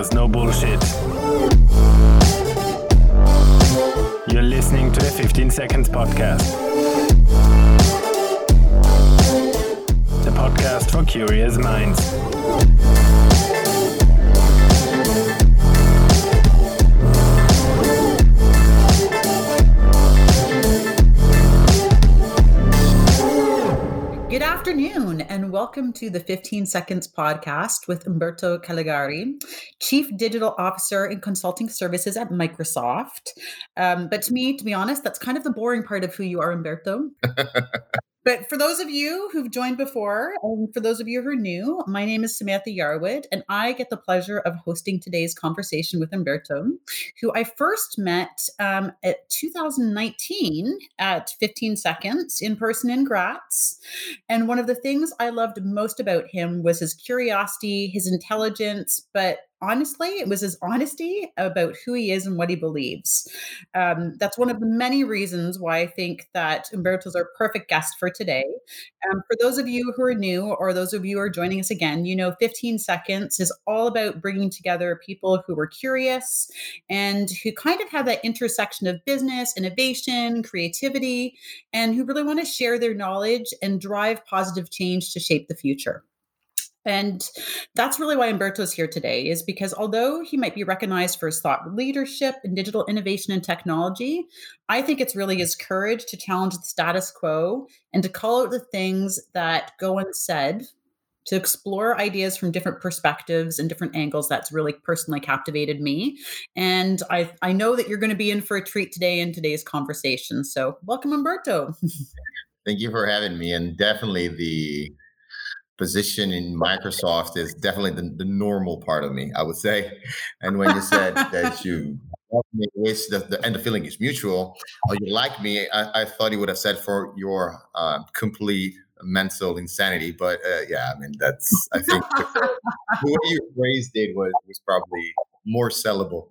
answers, no bullshit. You're listening to the 15 Seconds Podcast. The podcast for curious minds. Afternoon, and welcome to the 15 Seconds podcast with Umberto Caligari, Chief Digital Officer in Consulting Services at Microsoft. Um, but to me, to be honest, that's kind of the boring part of who you are, Umberto. But for those of you who've joined before, and for those of you who are new, my name is Samantha Yarwood, and I get the pleasure of hosting today's conversation with Umberto, who I first met um, at 2019 at 15 Seconds in person in Graz. And one of the things I loved most about him was his curiosity, his intelligence, but honestly, it was his honesty about who he is and what he believes. Um, that's one of the many reasons why I think that Umberto's our perfect guest for today. Um, for those of you who are new or those of you who are joining us again, you know, 15 Seconds is all about bringing together people who are curious and who kind of have that intersection of business, innovation, creativity, and who really want to share their knowledge and drive positive change to shape the future. And that's really why Umberto is here today, is because although he might be recognized for his thought leadership in digital innovation and technology, I think it's really his courage to challenge the status quo and to call out the things that go unsaid, to explore ideas from different perspectives and different angles that's really personally captivated me. And I, I know that you're going to be in for a treat today in today's conversation. So welcome, Umberto. Thank you for having me. And definitely the position in Microsoft is definitely the, the normal part of me, I would say. And when you said that you wish that the, and the feeling is mutual, or you like me, I, I thought you would have said for your uh, complete mental insanity. But uh, yeah, I mean, that's, I think the, the way you phrased it was, was probably more sellable.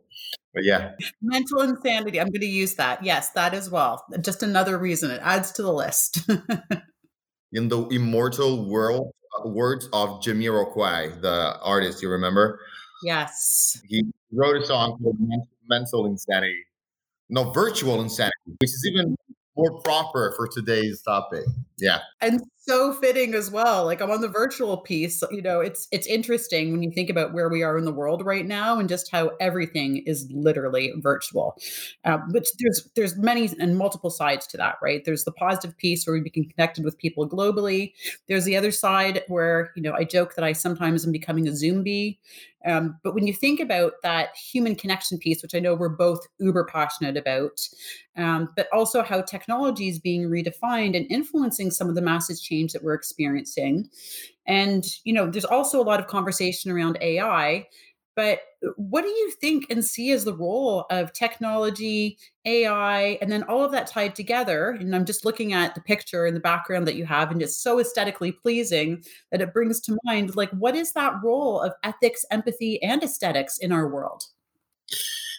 But yeah. Mental insanity. I'm going to use that. Yes, that as well. Just another reason. It adds to the list. in the immortal world words of Jamiroquai, the artist. You remember? Yes. He wrote a song called "Mental Insanity," no, virtual insanity, which is even more proper for today's topic. Yeah. And so fitting as well. Like I'm on the virtual piece, you know, it's it's interesting when you think about where we are in the world right now and just how everything is literally virtual. Uh, which there's there's many and multiple sides to that, right? There's the positive piece where we can connected with people globally. There's the other side where you know I joke that I sometimes am becoming a zombie. Um, but when you think about that human connection piece, which I know we're both uber passionate about, um, but also how technology is being redefined and influencing some of the massive change that we're experiencing. And, you know, there's also a lot of conversation around AI. But what do you think and see as the role of technology, AI, and then all of that tied together? And I'm just looking at the picture in the background that you have, and it's so aesthetically pleasing that it brings to mind like, what is that role of ethics, empathy, and aesthetics in our world?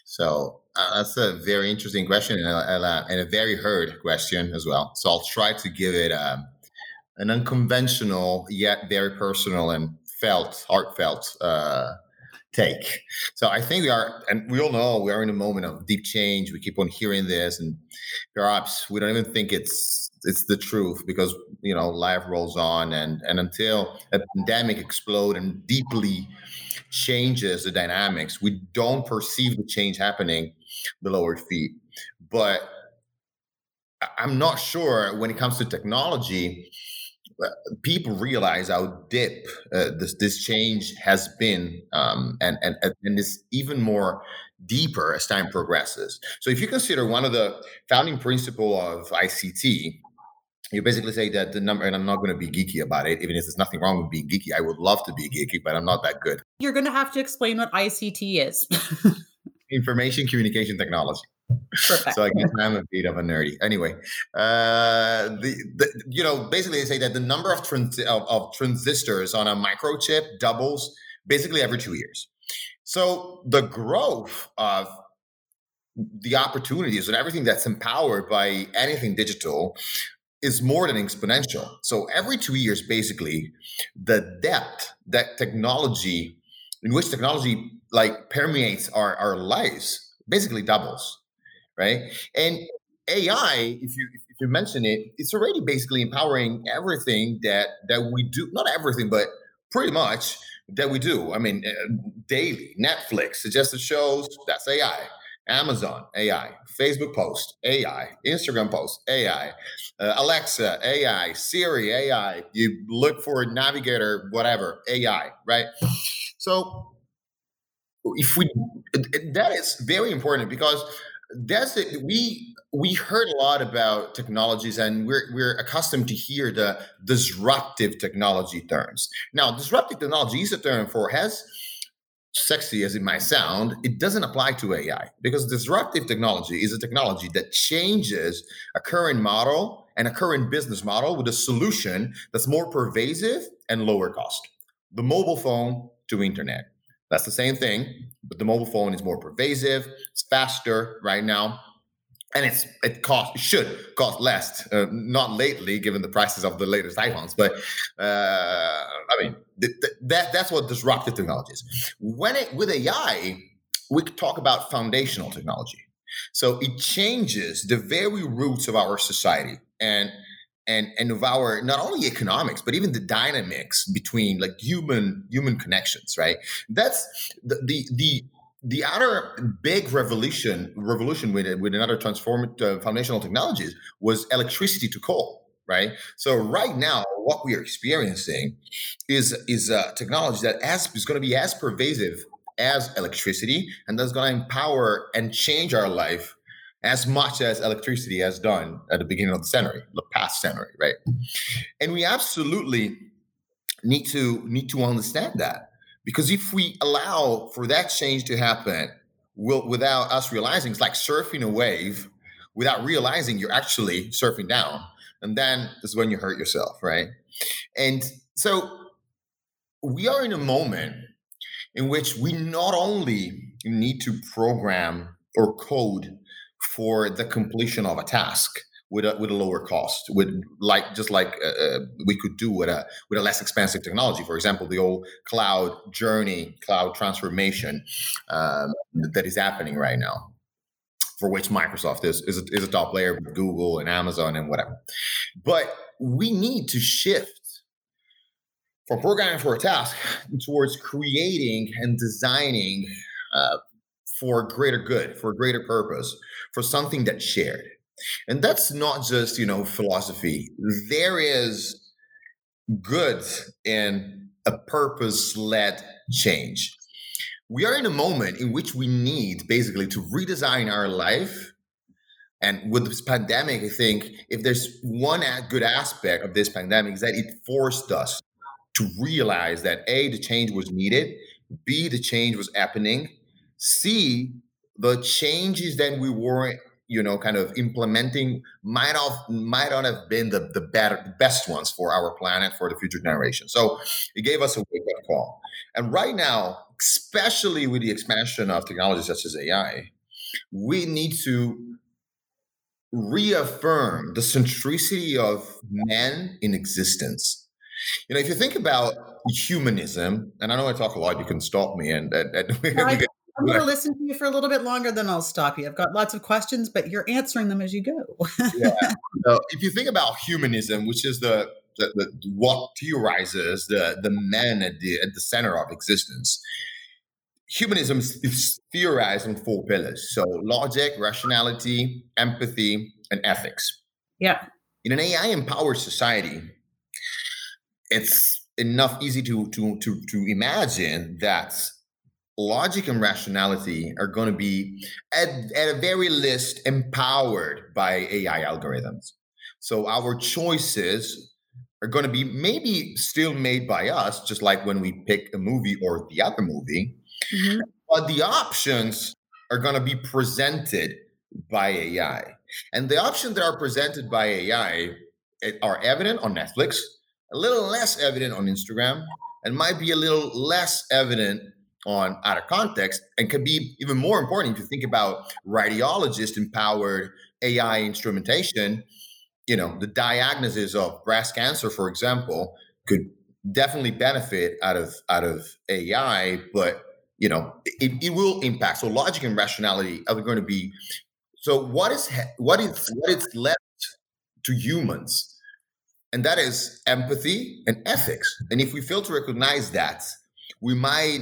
So uh, that's a very interesting question and a, and a, very heard question as well. So I'll try to give it um, an unconventional yet very personal and felt, heartfelt uh, take. So I think we are, and we all know we are in a moment of deep change. We keep on hearing this, and perhaps we don't even think it's it's the truth because you know life rolls on, and and until a pandemic explodes and deeply changes the dynamics, we don't perceive the change happening below our feet. But I'm not sure when it comes to technology people realize how deep uh, this this change has been, um, and and and is even more deeper as time progresses. So, if you consider one of the founding principle of ICT, you basically say that the number, and I'm not going to be geeky about it, even if there's nothing wrong with being geeky. I would love to be geeky, but I'm not that good. You're going to have to explain what ICT is. Information communication technology. Perfect. so I guess I'm a bit of a nerdy. Anyway, uh, the, the you know basically they say that the number of, trans- of, of transistors on a microchip doubles basically every two years. So the growth of the opportunities and everything that's empowered by anything digital is more than exponential. So every two years, basically, the depth that technology in which technology like permeates our, our lives basically doubles, right? And AI, if you if you mention it, it's already basically empowering everything that that we do. Not everything, but pretty much that we do. I mean, uh, daily Netflix suggested shows. That's AI. Amazon AI, Facebook post AI, Instagram post AI, uh, Alexa AI, Siri AI. You look for a navigator, whatever AI, right? So if we that is very important because that's it. We we heard a lot about technologies, and we're we're accustomed to hear the disruptive technology terms. Now, disruptive technology is a term for has sexy as it might sound, it doesn't apply to AI because disruptive technology is a technology that changes a current model and a current business model with a solution that's more pervasive and lower cost. The mobile phone to internet. That's the same thing, but the mobile phone is more pervasive, it's faster right now. And it's it cost should cost less. Uh, not lately, given the prices of the latest iPhones, but uh, I mean th- th- that that's what disruptive technology is. When it with AI, we talk about foundational technology. So it changes the very roots of our society and and and of our not only economics but even the dynamics between like human human connections right? That's the the the, the other big revolution revolution with with another transformative uh, foundational technologies was electricity to coal right? So right now what we are experiencing is is a technology that as is going to be as pervasive as electricity and that's going to empower and change our life as much as electricity has done at the beginning of the century, the past century, right? And we absolutely need to need to understand that because if we allow for that change to happen will, without us realizing, it's like surfing a wave without realizing you're actually surfing down, and then is when you hurt yourself, right? And so we are in a moment in which we not only need to program or code for the completion of a task with a, with a lower cost with like just like uh, uh, we could do with a with a less expensive technology. For example the old cloud journey cloud transformation um, that is happening right now for which microsoft is is a, is a top player with google and amazon and whatever. But we need to shift from programming for a task towards creating and designing uh, for greater good for a greater purpose for something that's shared. And that's not just, you know, philosophy. There is good in a purpose led change. We are in a moment in which we need basically to redesign our life. And with this pandemic, I think if there's one good aspect of this pandemic is that it forced us to realize that A, the change was needed, B, the change was happening, C, the changes that we were you know kind of implementing might have might not have been the the better best ones for our planet for the future generation. So it gave us a wake up call. And right now especially with the expansion of technologies such as ai we need to reaffirm the centricity of men in existence. You know if you think about humanism and i know i talk a lot you can stop me and, and, and no, I'm going to listen to you for a little bit longer, then I'll stop you. I've got lots of questions, but you're answering them as you go. yeah. So if you think about humanism, which is the, the, the what theorizes the the men at the at the center of existence, humanism is theorized on four pillars: so logic, rationality, empathy, and ethics. Yeah. In an AI empowered society, it's enough easy to to to to imagine that logic and rationality are going to be at, at a very least empowered by AI algorithms. So our choices are going to be maybe still made by us, just like when we pick a movie or the other movie, mm-hmm. but the options are going to be presented by AI. And the options that are presented by AI are evident on Netflix, a little less evident on Instagram, and might be a little less evident on out of context and can be even more important if you think about radiologist empowered AI instrumentation. You know, the diagnosis of breast cancer, for example, could definitely benefit out of out of AI, but you know it, it will impact. So logic and rationality are going to be. So what is what is what is left to humans, and that is empathy and ethics. And if we fail to recognize that, we might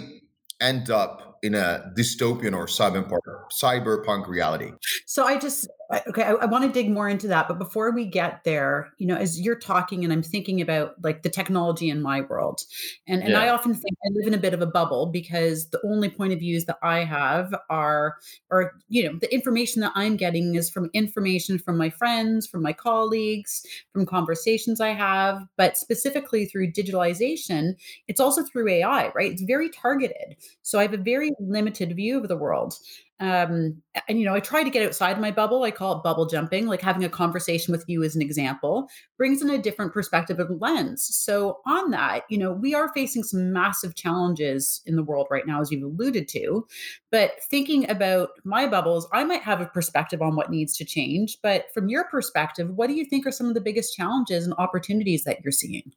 end up in a dystopian or cyberpunk, cyberpunk reality. So I just okay, I, I want to dig more into that, but before we get there, you know, as you're talking and I'm thinking about like the technology in my world, and and yeah. I often think I live in a bit of a bubble because the only point of views that I have are, or you know, the information that I'm getting is from information from my friends, from my colleagues, from conversations I have, but specifically through digitalization, it's also through AI, right? It's very targeted. So I have a very limited view of the world um and you know i try to get outside my bubble i call it bubble jumping like having a conversation with you as an example brings in a different perspective and lens. So on that you know we are facing some massive challenges in the world right now as you've alluded to but thinking about my bubbles i might have a perspective on what needs to change but from your perspective what do you think are some of the biggest challenges and opportunities that you're seeing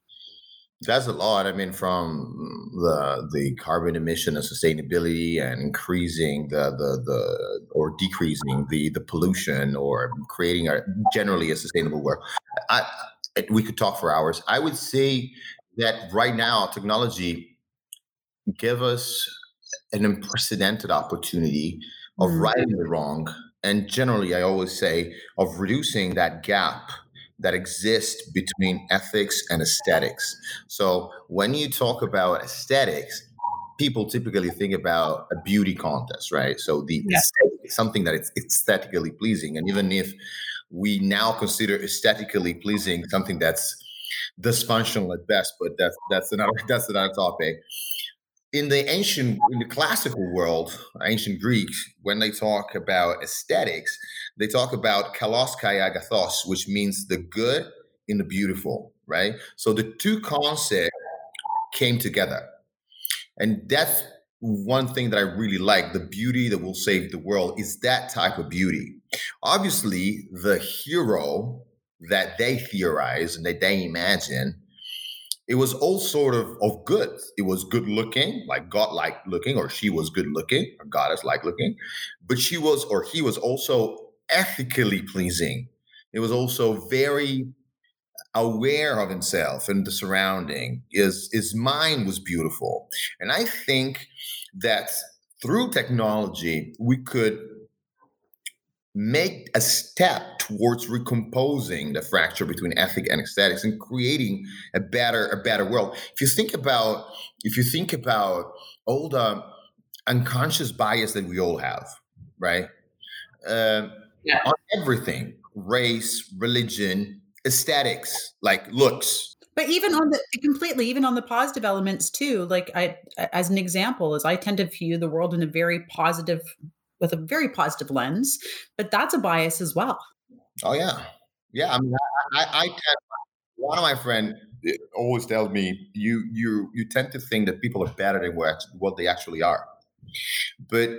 that's a lot. I mean, from the the carbon emission and sustainability, and increasing the the the or decreasing the the pollution, or creating a generally a sustainable world. I, we could talk for hours. I would say that right now, technology give us an unprecedented opportunity of mm. righting the wrong, and generally, I always say of reducing that gap that exist between ethics and aesthetics. So when you talk about aesthetics, people typically think about a beauty contest, right? So the yeah. something that it's aesthetically pleasing, and even if we now consider aesthetically pleasing something that's dysfunctional at best, but that's that's another that's another topic in the ancient in the classical world ancient greeks when they talk about aesthetics they talk about kalos kai agathos which means the good in the beautiful right? So the two concepts came together. And that's one thing that i really like the beauty that will save the world is that type of beauty. Obviously the hero that they theorize and that they imagine it was all sort of of good. It was good looking, like God like looking, or she was good looking, or goddess like looking, but she was or he was also ethically pleasing. It was also very aware of himself and the surrounding. His his mind was beautiful, and I think that through technology we could make a step towards recomposing the fracture between ethic and aesthetics and creating a better a better world if you think about if you think about all the unconscious bias that we all have right uh, yeah. on everything race religion aesthetics like looks but even on the completely even on the positive elements too like i as an example is i tend to view the world in a very positive with a very positive lens, but that's a bias as well. Oh yeah, yeah. I mean, I, I, I tend, one of my friends eh, always tells me you you you tend to think that people are better than what what they actually are, but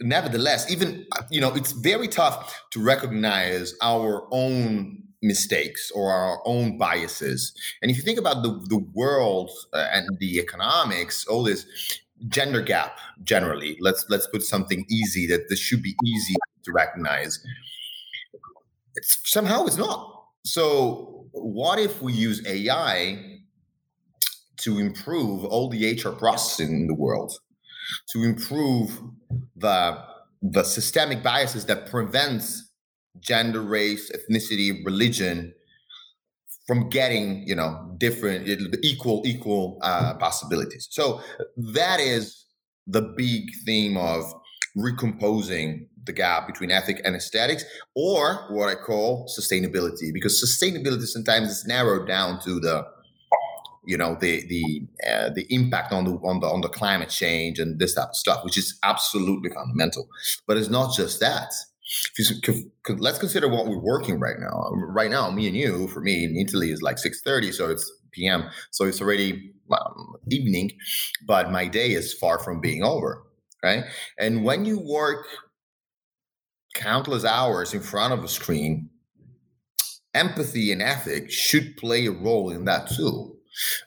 nevertheless, even you know, it's very tough to recognize our own mistakes or our own biases. And if you think about the the world uh, and the economics, all this, gender gap generally let's let's put something easy that this should be easy to recognize. It's somehow it's not. So what if we use ai to improve all the hr processing in the world to improve the the systemic biases that prevents gender race ethnicity religion from getting you know different equal equal uh, possibilities. So that is the big theme of recomposing the gap between ethic and aesthetics or what i call sustainability because sustainability sometimes is narrowed down to the you know the the uh, the impact on the on the on the climate change and this type of stuff which is absolutely fundamental but it's not just that You, let's consider what we're working right now. Right now, me and you, for me in Italy is like 6:30, so it's p.m. So it's already um, evening, but my day is far from being over, right? And when you work countless hours in front of a screen, empathy and ethics should play a role in that too.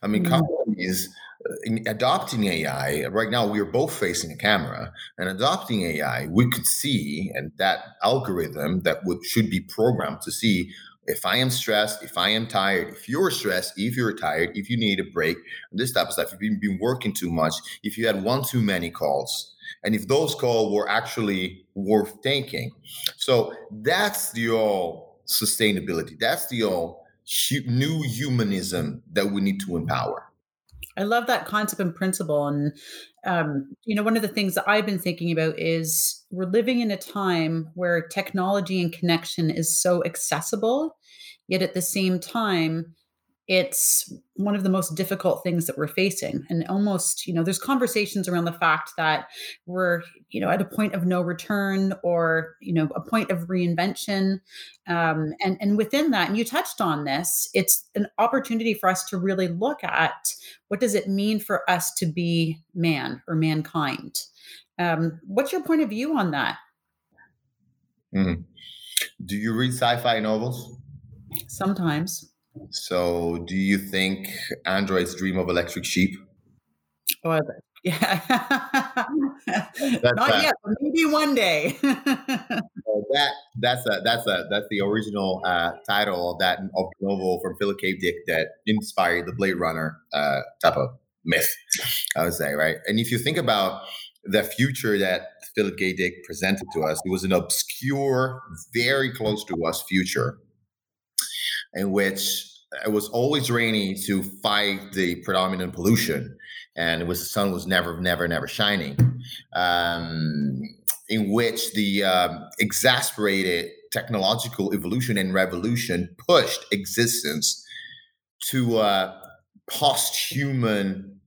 I mean, mm-hmm. companies uh, adopting AI, right now we are both facing a camera and adopting AI, we could see, and that algorithm that would should be programmed to see if I am stressed, if I am tired, if you're stressed, if you're tired, if you need a break, this type of stuff, if you've been working too much, if you had one too many calls, and if those calls were actually worth taking. So that's the all sustainability. That's the all new humanism that we need to empower. I love that concept and principle. And, um, you know, one of the things that I've been thinking about is we're living in a time where technology and connection is so accessible, yet at the same time, it's one of the most difficult things that we're facing. And almost you know there's conversations around the fact that we're you know at a point of no return or you know a point of reinvention. Um, and and within that and you touched on this it's an opportunity for us to really look at what does it mean for us to be man or mankind? Um, what's your point of view on that? Mm. do you read sci-fi novels? Sometimes so, do you think androids dream of electric sheep? Oh, yeah. Not yet, maybe one day. that that's a that's a that's the original uh, title of that of the novel from Philip K. Dick that inspired the Blade Runner uh, type of myth. I would say, right? And if you think about the future that Philip K. Dick presented to us, it was an obscure, very close to us future in which it was always rainy to fight the predominant pollution, and it was the sun was never, never, never shining. Um, in which the um, exasperated technological evolution and revolution pushed existence to a post-human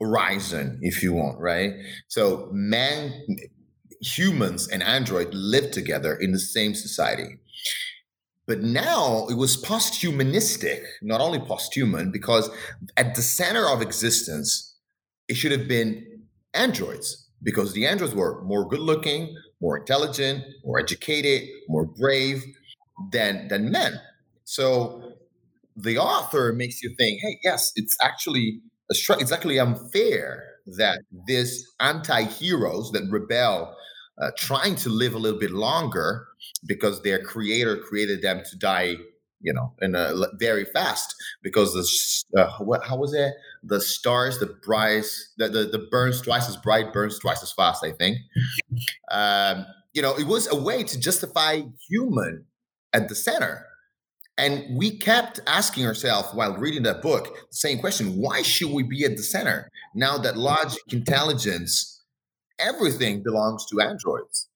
horizon, if you want, right? So man, humans and android live together in the same society. But now it was post-humanistic, not only post-human, because at the center of existence, it should have been androids, because the androids were more good-looking, more intelligent, more educated, more brave than than men. So the author makes you think, hey, yes, it's actually it's actually unfair that these anti-heroes that rebel uh, trying to live a little bit longer because their creator created them to die you know in a very fast because the uh, what how was it? The stars the bright the, the the burns twice as bright burns twice as fast i think. Um you know it was a way to justify human at the center. And we kept asking ourselves while reading that book the same question why should we be at the center? Now that logic intelligence everything belongs to androids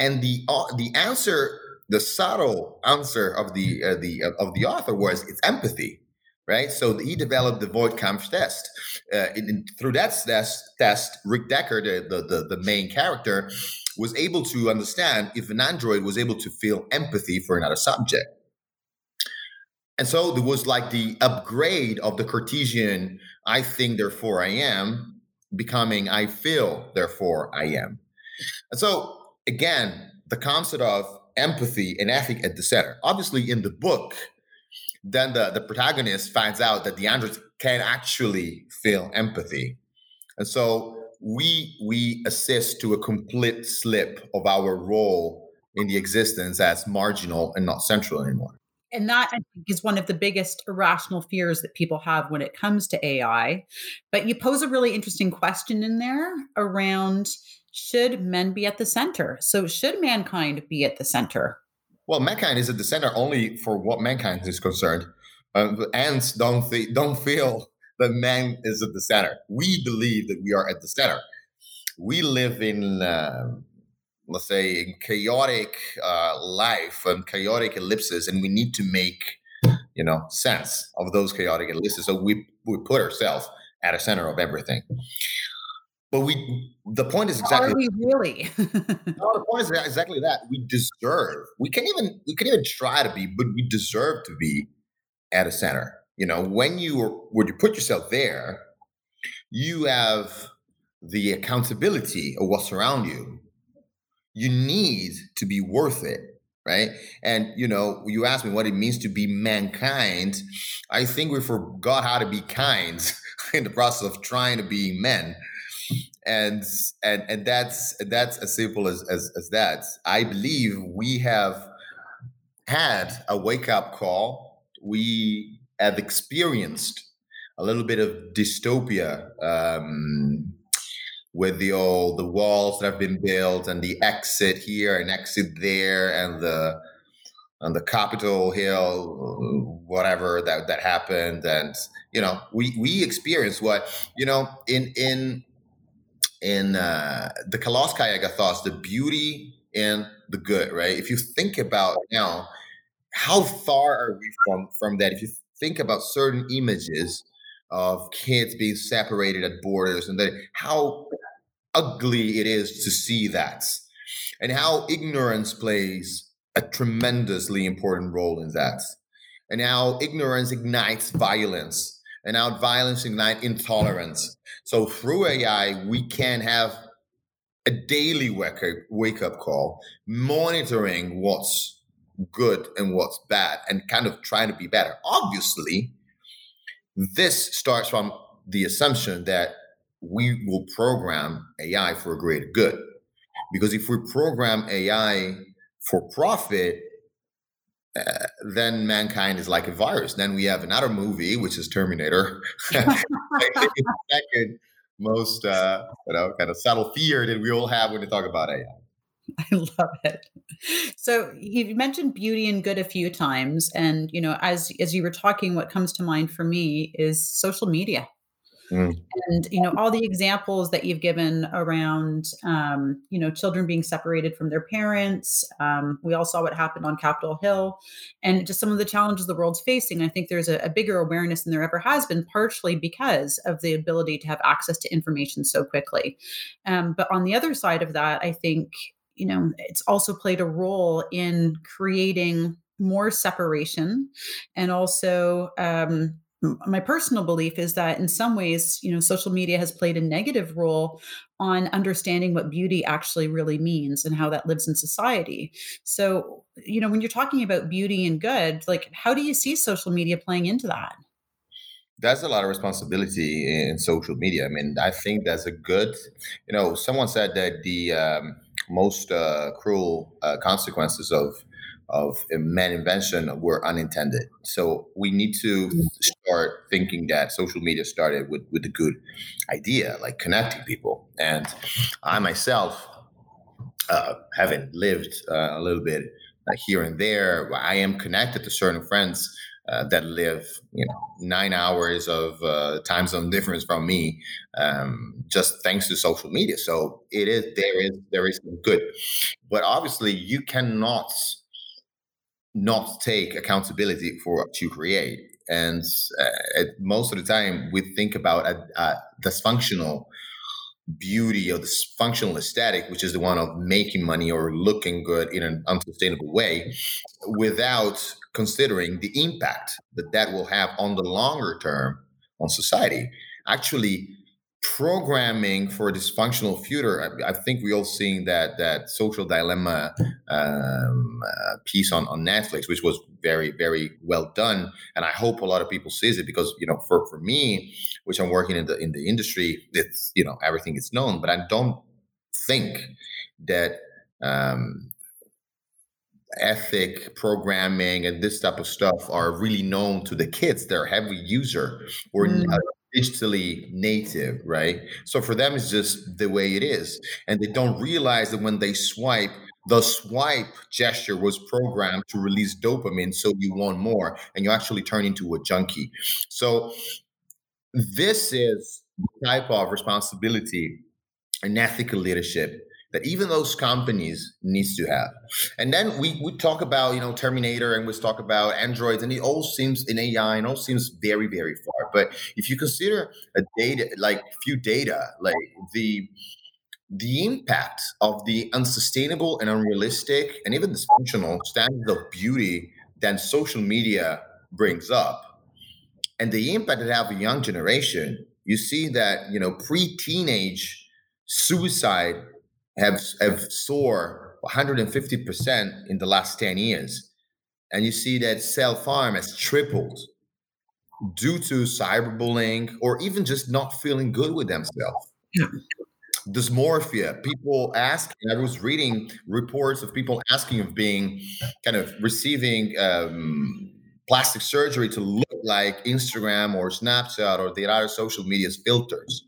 and the uh, the answer the subtle answer of the uh, the uh, of the author was it's empathy right? So he developed the voight-kampff test. Uh, in, through that test, test rick deckard the, the, the, the main character was able to understand if an android was able to feel empathy for another subject. And so there was like the upgrade of the cartesian i think therefore i am becoming I feel, therefore I am. And so, again, the concept of empathy and ethic at the center. Obviously, in the book, then the, the protagonist finds out that the androids can actually feel empathy. And so we we assist to a complete slip of our role in the existence as marginal and not central anymore. And that I think is one of the biggest irrational fears that people have when it comes to AI. But you pose a really interesting question in there around should men be at the center? So, should mankind be at the center? Well, mankind is at the center only for what mankind is concerned. Uh, the ants don't th- don't feel that man is at the center. We believe that we are at the center. We live in uh, let's say in chaotic uh, life and chaotic ellipses and we need to make you know sense of those chaotic ellipses so we we put ourselves at the center of everything but we the point is exactly are we really no, the point is exactly that we deserve we can even we can even try to be but we deserve to be at a center you know when you when you put yourself there you have the accountability of what's around you you need to be worth it right? And you know, you asked me what it means to be mankind. I think we forgot how to be kind in the process of trying to be men. And and and that's that's as simple as, as as that. I believe we have had a wake up call. We have experienced a little bit of dystopia um, with the all the walls that have been built and the exit here and exit there and the on the Capitol Hill, whatever that that happened, and you know, we we experienced what you know in in in uh, the Kalos kai Agathos, the beauty and the good, right? If you think about now, how far are we from from that? If you think about certain images of kids being separated at borders and then how ugly it is to see that and how ignorance plays a tremendously important role in that and how ignorance ignites violence and how violence ignites intolerance so through ai we can have a daily wake up, wake up call monitoring what's good and what's bad and kind of trying to be better obviously this starts from the assumption that we will program AI for a greater good. Because if we program AI for profit, uh, then mankind is like a virus. Then we have another movie, which is Terminator. second most, uh, you know, kind of subtle fear that we all have when we talk about AI. I love it. So you mentioned beauty and good a few times, and you know, as as you were talking, what comes to mind for me is social media. Mm. And you know all the examples that you've given around um, you know children being separated from their parents. Um, we all saw what happened on Capitol Hill, and just some of the challenges the world's facing. I think there's a, a bigger awareness than there ever has been, partially because of the ability to have access to information so quickly. Um, but on the other side of that, I think you know, it's also played a role in creating more separation and also um, my personal belief is that in some ways you know social media has played a negative role on understanding what beauty actually really means and how that lives in society. So you know when you're talking about beauty and good like how do you see social media playing into that? That's a lot of responsibility in social media. I mean i think that's a good you know someone said that the um, most uh, cruel uh, consequences of of man invention were unintended. So we need to mm. start thinking that social media started with with a good idea, like connecting people. And I myself, uh, having lived uh, a little bit uh, here and there, I am connected to certain friends uh, that live, you know, nine hours of uh, time zone difference from me, um, just thanks to social media. So it is there is there is good, but obviously you cannot not take accountability for what you create. And uh, most of the time, we think about a, a dysfunctional beauty or this functional aesthetic, which is the one of making money or looking good in an unsustainable way, without considering the impact that that will have on the longer term on society. Actually, programming for a dysfunctional future. I, I, think we all seen that that social dilemma um, uh, piece on, on Netflix, which was very very well done, and I hope a lot of people sees it because you know for for me, which I'm working in the in the industry, it's you know everything is known, but I don't think that. Um, ethic programming and this type of stuff are really known to the kids they're heavy user or mm digitally native, right? So for them, it's just the way it is. And they don't realize that when they swipe, the swipe gesture was programmed to release dopamine so you want more and you actually turn into a junkie. So this is the type of responsibility and ethical leadership that even those companies needs to have. And then we we talk about you know Terminator and we talk about androids and it all seems in AI and all seems very very far. But if you consider a data like few data like the the impact of the unsustainable and unrealistic and even dysfunctional standards of beauty that social media brings up and the impact it have a young generation you see that you know pre-teenage suicide have have soar 150% in the last 10 years. And you see that self harm has tripled due to cyberbullying or even just not feeling good with themselves. Yeah. Dysmorphia. People ask, I was reading reports of people asking of being kind of receiving um, plastic surgery to look like Instagram or Snapchat or the other social media's filters.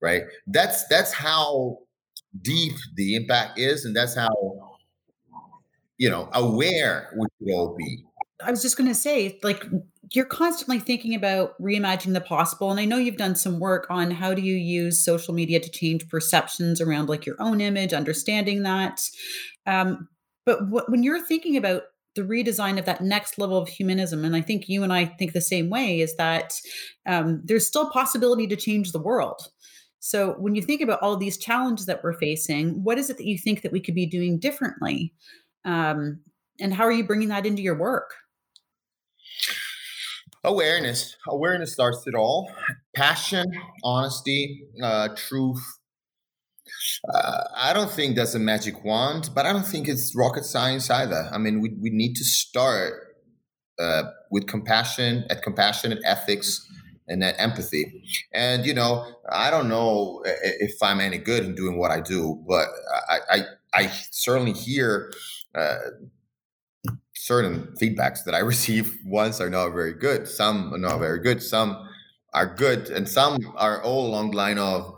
Right? That's that's how deep the impact is, and that's how you know aware we should all be. I was just going to say, like, you're constantly thinking about reimagining the possible, and I know you've done some work on how do you use social media to change perceptions around like your own image, understanding that. Um, but when you're thinking about the redesign of that next level of humanism and i think you and i think the same way is that um, there's still possibility to change the world so when you think about all these challenges that we're facing, what is it that you think that we could be doing differently? Um, and how are you bringing that into your work? Awareness. Awareness starts it all. Passion, honesty, uh, truth. Uh, I don't think that's a magic wand, but I don't think it's rocket science either. I mean, we, we need to start uh, with compassion, at compassionate ethics, and that empathy. And you know, I don't know if I'm any good in doing what I do, but I I, I certainly hear. Uh, certain feedbacks that I receive once are not very good. Some are not very good. Some are good, and some are all along the line of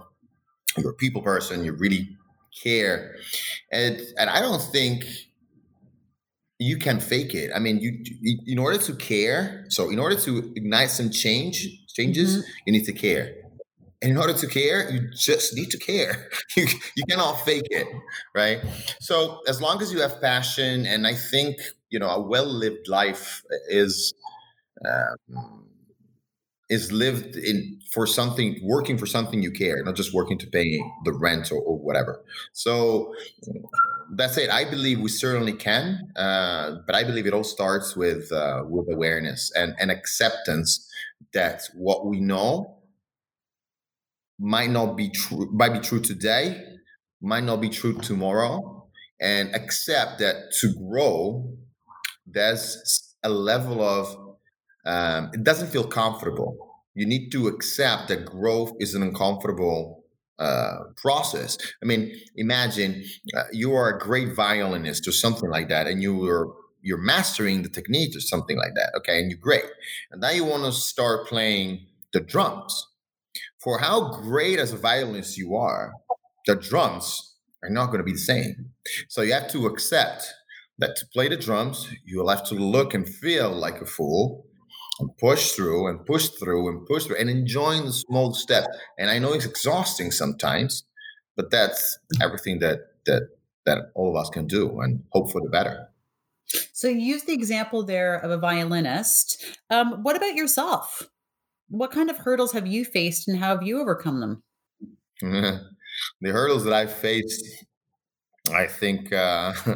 you're a people person. You really care, and and I don't think you can fake it. I mean, you in order to care. So in order to ignite some change, changes, mm-hmm. you need to care. And in order to care, you just need to care. You, you cannot fake it, right? So as long as you have passion, and I think you know a well-lived life is um, is lived in for something, working for something you care, not just working to pay the rent or, or whatever. So that's it. I believe we certainly can, uh, but I believe it all starts with uh, with awareness and and acceptance that what we know might not be true might be true today might not be true tomorrow and accept that to grow there's a level of um, it doesn't feel comfortable. You need to accept that growth is an uncomfortable uh, process. I mean imagine uh, you are a great violinist or something like that and you were you're mastering the technique or something like that. Okay, and you're great. And now you want to start playing the drums. For how great as a violinist you are, the drums are not going to be the same. So you have to accept that to play the drums, you'll have to look and feel like a fool and push through and push through and push through and enjoying the small steps. And I know it's exhausting sometimes, but that's everything that that that all of us can do and hope for the better. So you use the example there of a violinist. Um, what about yourself? What kind of hurdles have you faced and how have you overcome them? the hurdles that I've faced, I think, uh,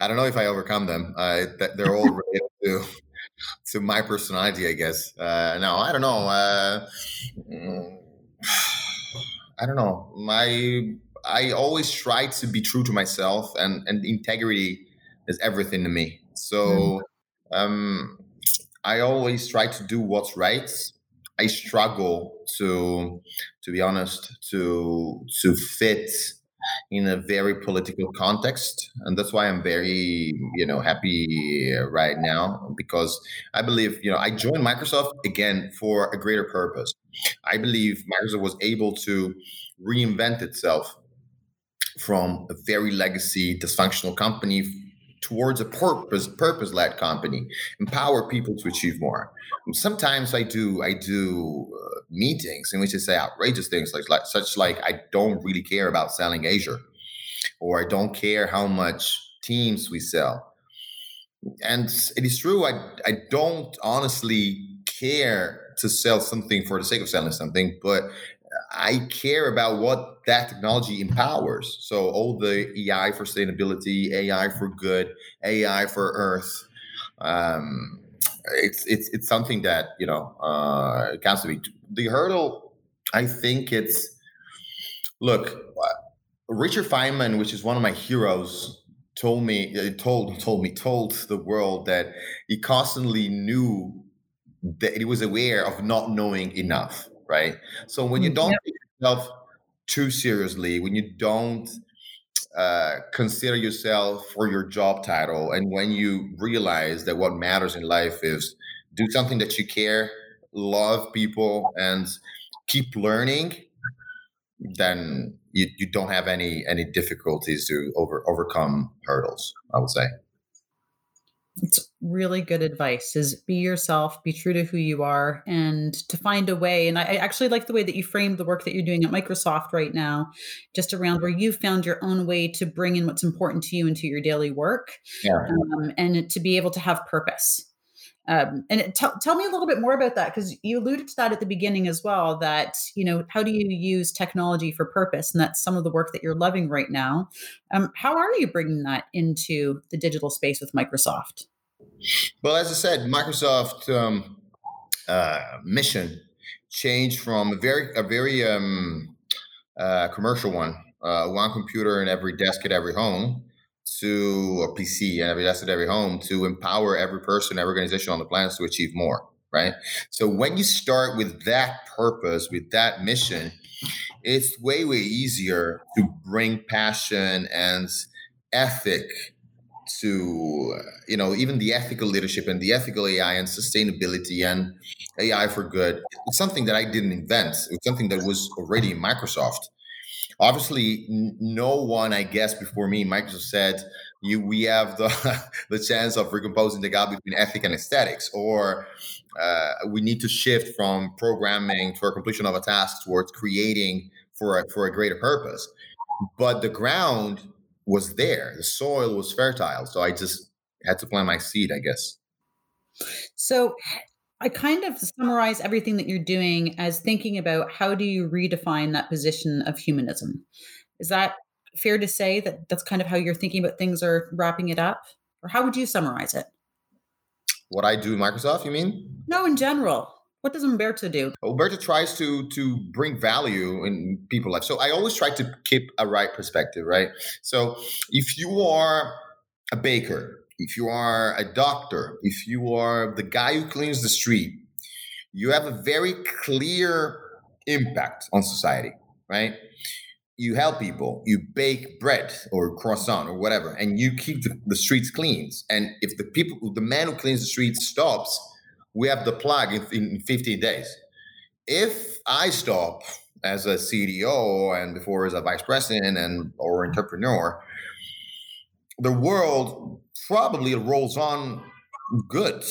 I don't know if I overcome them. Uh, they're all related to, to my personality, I guess. Uh, no, I don't know. Uh, I don't know. My I always try to be true to myself, and and integrity is everything to me. So mm-hmm. um, I always try to do what's right. I struggle to, to be honest, to to fit in a very political context, and that's why I'm very you know happy right now because I believe you know I joined Microsoft again for a greater purpose. I believe Microsoft was able to reinvent itself from a very legacy dysfunctional company towards a purpose purpose led company empower people to achieve more. Sometimes i do i do uh, meetings in which i say outrageous things like, like such like i don't really care about selling azure or i don't care how much teams we sell. And it is true i i don't honestly care to sell something for the sake of selling something but I care about what that technology empowers. So all the AI for sustainability, AI for good, AI for Earth. Um, it's it's it's something that you know uh, counts to me. The hurdle, I think it's look. Richard Feynman, which is one of my heroes, told me uh, told told me told the world that he constantly knew that he was aware of not knowing enough. Right. So when you mm, don't yep. take yourself too seriously, when you don't uh, consider yourself for your job title, and when you realize that what matters in life is do something that you care, love people, and keep learning, then you, you don't have any any difficulties to over overcome hurdles. I would say. It's really good advice is be yourself, be true to who you are, and to find a way. And I, I actually like the way that you framed the work that you're doing at Microsoft right now, just around where you found your own way to bring in what's important to you into your daily work yeah. um, and to be able to have purpose. Um, and t- tell me a little bit more about that because you alluded to that at the beginning as well. That you know, how do you use technology for purpose? And that's some of the work that you're loving right now. Um, how are you bringing that into the digital space with Microsoft? Well, as I said, Microsoft um, uh, mission changed from a very a very um, uh, commercial one, uh, one computer in every desk at every home, to a PC in every desk at every home to empower every person, every organization on the planet to achieve more. Right. So when you start with that purpose, with that mission, it's way way easier to bring passion and ethic to you know even the ethical leadership and the ethical AI and sustainability and AI for good. It's something that I didn't invent. It's something that was already in Microsoft. Obviously, no one, I guess, before me, Microsoft said you we have the the chance of recomposing the gap between ethic and aesthetics, or uh, we need to shift from programming for completion of a task towards creating for a, for a greater purpose. But the ground was there. The soil was fertile. So I just had to plant my seed, I guess. So I kind of summarize everything that you're doing as thinking about how do you redefine that position of humanism? Is that fair to say that that's kind of how you're thinking about things or wrapping it up? Or how would you summarize it? What I do in Microsoft, you mean? No, in general. What does Umberto do? Umberto tries to to bring value in people life. So I always try to keep a right perspective, right? So if you are a baker, if you are a doctor, if you are the guy who cleans the street, you have a very clear impact on society, right? You help people, you bake bread or croissant or whatever, and you keep the, the streets clean. And if the people, the man who cleans the streets stops, we have the plug in, in 15 days. If I stop as a CDO and before as a vice president and or entrepreneur, the world probably rolls on good,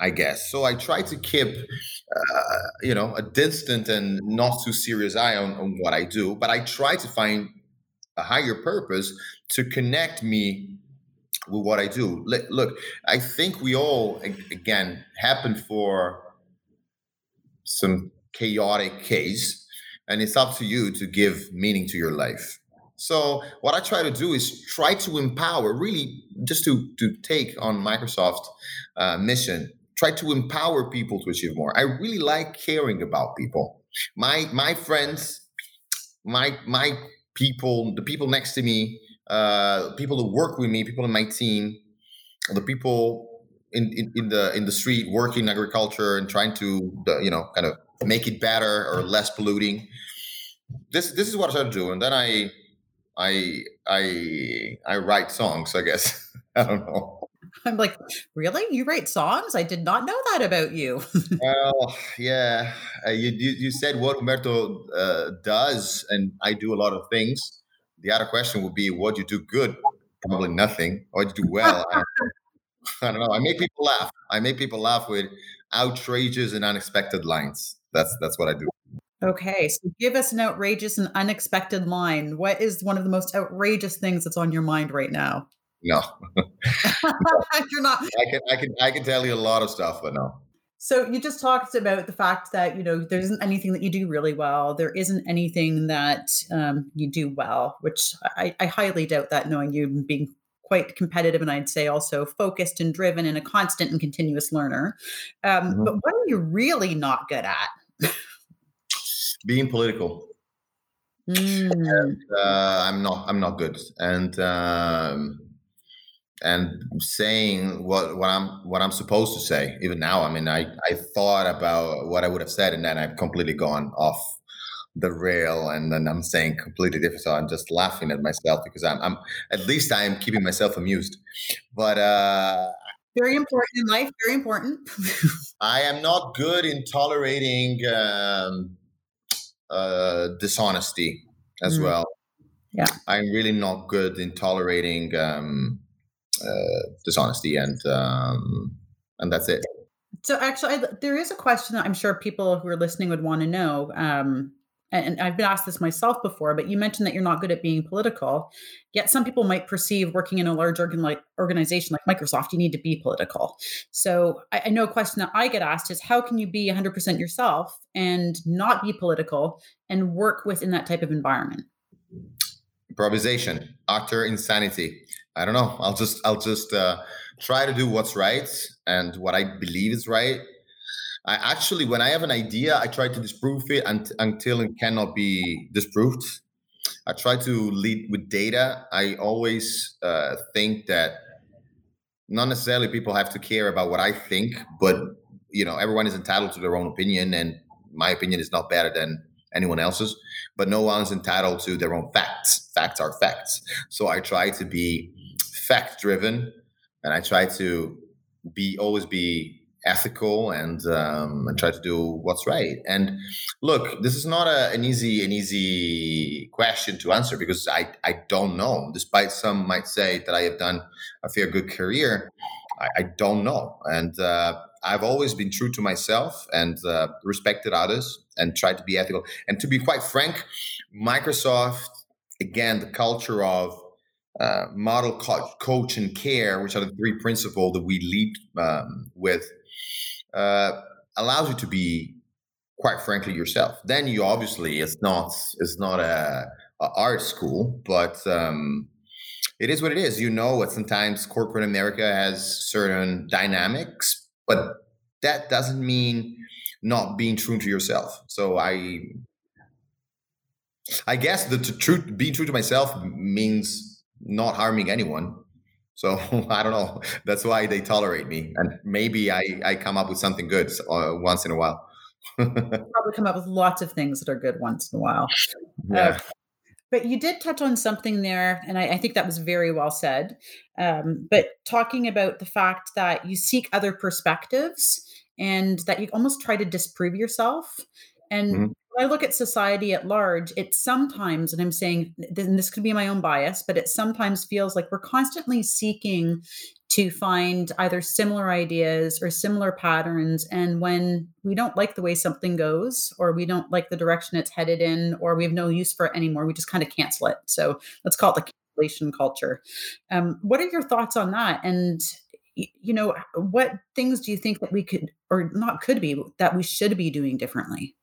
I guess. So I try to keep, uh, you know, a distant and not too serious eye on, on what I do, but I try to find a higher purpose to connect me with what I do. Look, I think we all, again, happen for some chaotic case, and it's up to you to give meaning to your life. So what I try to do is try to empower, really, just to to take on Microsoft uh, mission, try to empower people to achieve more. I really like caring about people. My my friends, my my people, the people next to me, uh, people who work with me, people in my team, the people in, in, in the in the street working agriculture and trying to you know kind of make it better or less polluting. This this is what I try to do, and then I I I I write songs. I guess I don't know. I'm like, really? You write songs? I did not know that about you. well, yeah. Uh, you, you, you said what Umberto uh, does, and I do a lot of things the other question would be, what do you do good? Probably nothing. or do you do well? I, I don't know. I make people laugh. I make people laugh with outrageous and unexpected lines. That's that's what I do. Okay, so give us an outrageous and unexpected line. What is one of the most outrageous things that's on your mind right now? No, you're not. I can, I can, I can tell you a lot of stuff, but no. So you just talked about the fact that you know there isn't anything that you do really well. There isn't anything that um, you do well, which I, I highly doubt that. Knowing you being quite competitive and I'd say also focused and driven and a constant and continuous learner. Um, mm-hmm. But what are you really not good at? Being political. Mm. And, uh, I'm not. I'm not good. And um, and saying what what I'm what I'm supposed to say. Even now, I mean, I I thought about what I would have said, and then I've completely gone off the rail, and then I'm saying completely different. So I'm just laughing at myself because I'm I'm at least I am keeping myself amused. But uh, very important in life. Very important. I am not good in tolerating um, uh, dishonesty as mm. well. Yeah, I'm really not good in tolerating. Um, uh, dishonesty and um, and that's it. So actually, I, there is a question that I'm sure people who are listening would want to know. Um, and I've been asked this myself before, but you mentioned that you're not good at being political. Yet some people might perceive working in a large organ like organization like Microsoft, you need to be political. So I, I know a question that I get asked is how can you be 100% yourself and not be political and work within that type of environment? Improvisation, utter insanity. I don't know. I'll just I'll just uh, try to do what's right and what I believe is right. I actually, when I have an idea, I try to disprove it un- until it cannot be disproved. I try to lead with data. I always uh, think that not necessarily people have to care about what I think, but you know, everyone is entitled to their own opinion, and my opinion is not better than anyone else's. But no one's entitled to their own facts. Facts are facts. So I try to be fact driven, and I try to be always be ethical and um, and try to do what's right. And look, this is not a, an easy an easy question to answer because I I don't know. Despite some might say that I have done a fair good career, I, I don't know. And uh, I've always been true to myself and uh, respected others and tried to be ethical. And to be quite frank, Microsoft again the culture of uh, model co- coach and care, which are the three principles that we lead um, with, uh, allows you to be quite frankly yourself. Then you obviously it's not it's not a, a art school, but um, it is what it is. You know what sometimes corporate America has certain dynamics, but that doesn't mean not being true to yourself. So I I guess the truth being true to myself means not harming anyone. So I don't know. That's why they tolerate me, and maybe I I come up with something good uh, once in a while. Probably come up with lots of things that are good once in a while. Yeah. Uh, but you did touch on something there, and I, I think that was very well said. Um, but talking about the fact that you seek other perspectives and that you almost try to disprove yourself. And mm-hmm. I look at society at large, it sometimes, and I'm saying, and this could be my own bias, but it sometimes feels like we're constantly seeking to find either similar ideas or similar patterns. And when we don't like the way something goes, or we don't like the direction it's headed in, or we have no use for it anymore, we just kind of cancel it. So let's call it the cancellation culture. Um, what are your thoughts on that? And you know, what things do you think that we could, or not could be, that we should be doing differently?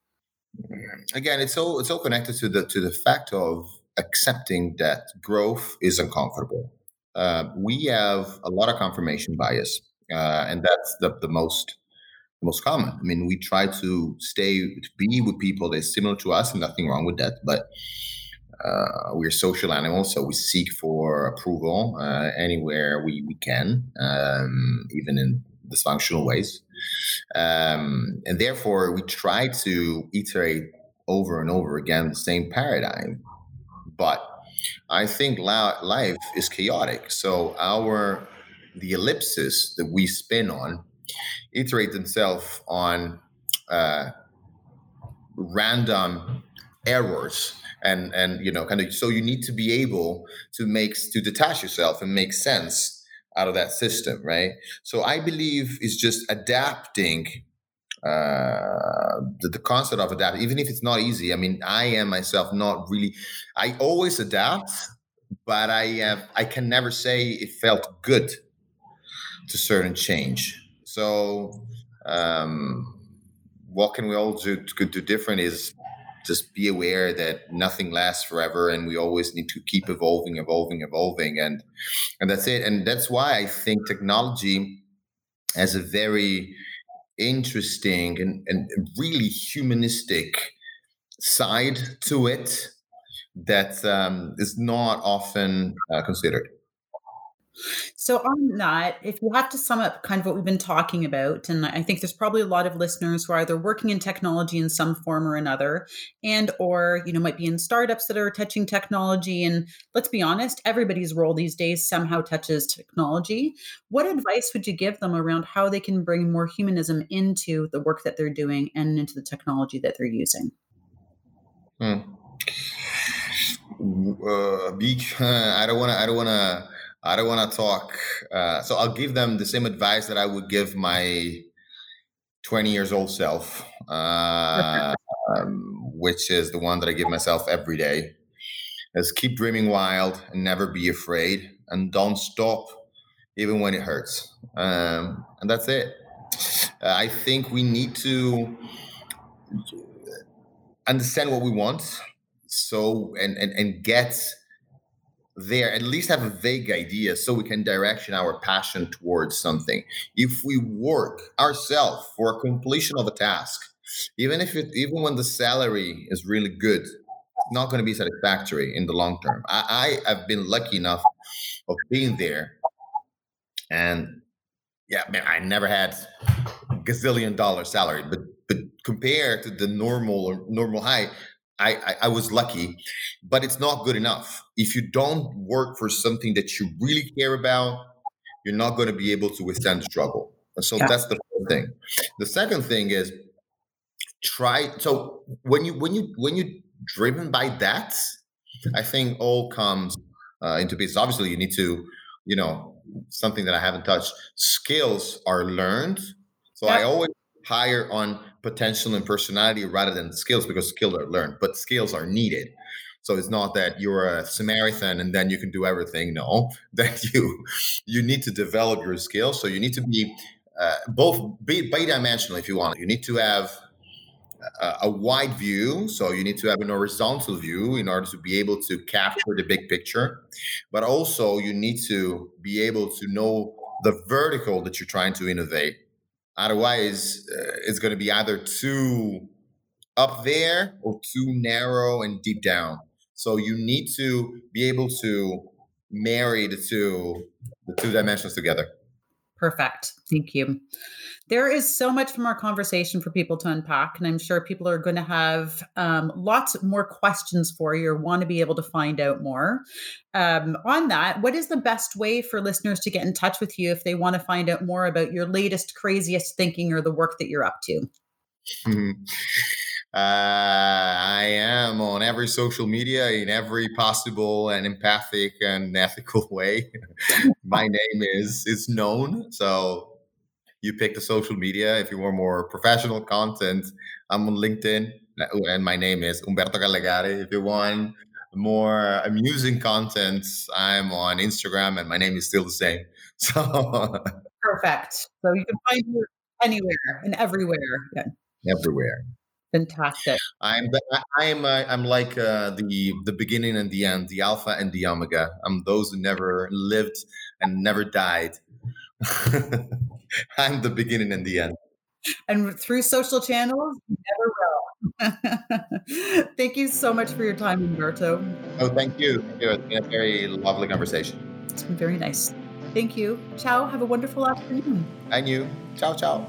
Again, it's all it's all connected to the to the fact of accepting that growth is uncomfortable. Uh, we have a lot of confirmation bias, uh, and that's the the most most common. I mean, we try to stay to be with people that are similar to us, and nothing wrong with that. But uh, we're social animals, so we seek for approval uh, anywhere we we can, um, even in dysfunctional ways. Um, and therefore, we try to iterate over and over again the same paradigm. But I think life is chaotic. So our the ellipses that we spin on iterate themselves on uh, random errors and and you know kind of so you need to be able to make to detach yourself and make sense out of that system, right? So I believe it's just adapting uh, the, the concept of adapt, even if it's not easy. I mean, I am myself not really. I always adapt, but I have I can never say it felt good to certain change. So um, what can we all do to do different is just be aware that nothing lasts forever and we always need to keep evolving evolving evolving and and that's it and that's why i think technology has a very interesting and, and really humanistic side to it that um, is not often uh, considered. So, on that, if you have to sum up kind of what we've been talking about, and I think there's probably a lot of listeners who are either working in technology in some form or another, and or you know might be in startups that are touching technology. And let's be honest, everybody's role these days somehow touches technology. What advice would you give them around how they can bring more humanism into the work that they're doing and into the technology that they're using? Hmm. Uh, I don't want to. I don't want to I don't want to talk. Uh, so I'll give them the same advice that I would give my 20 years old self, uh, um, which is the one that I give myself every day. Is keep dreaming wild and never be afraid, and don't stop even when it hurts. Um, and that's it. Uh, I think we need to understand what we want, so and and and get there at least have a vague idea so we can direction our passion towards something. If we work ourselves for completion of a task even if it even when the salary is really good it's not going to be satisfactory in the long term. I, I have been lucky enough of being there. And yeah man i never had gazillion dollar salary but but compared to the normal or normal high I, I, I was lucky, but it's not good enough. If you don't work for something that you really care about, you're not going to be able to withstand the struggle. And so yeah. that's the first thing. The second thing is try. So when you when you when you driven by that, I think all comes uh, into pieces. Obviously, you need to, you know, something that I haven't touched. Skills are learned. So yeah. I always hire on potential and personality rather than skills because skills are learned, but skills are needed. So it's not that you're a Samaritan and then you can do everything. No, that you you need to develop your skills. So you need to be uh, both be bidimensional if you want. You need to have a, a, wide view. So you need to have an horizontal view in order to be able to capture the big picture. But also you need to be able to know the vertical that you're trying to innovate Otherwise, uh, it's going to be either too up there or too narrow and deep down. So you need to be able to marry the two the two dimensions together. Perfect. Thank you. There is so much from our conversation for people to unpack, and I'm sure people are going to have um, lots more questions for you or want to be able to find out more. Um, on that, what is the best way for listeners to get in touch with you if they want to find out more about your latest, craziest thinking or the work that you're up to? Uh, I am on every social media in every possible and empathic and ethical way. My name is is known, so you pick the social media. If you want more professional content, I'm on LinkedIn, and my name is Umberto Calegari. If you want more amusing content, I'm on Instagram, and my name is still the same. So perfect. So you can find me anywhere and everywhere. Yeah. Everywhere. Fantastic. I'm I am uh, I'm like uh, the the beginning and the end, the alpha and the omega. I'm those who never lived and never died. I'm the beginning and the end. And through social channels, never will. thank you so much for your time, Umberto. Oh, thank you. Thank you. It's been a very lovely conversation. It's been very nice. Thank you. Ciao. Have a wonderful afternoon. And you. Ciao, ciao.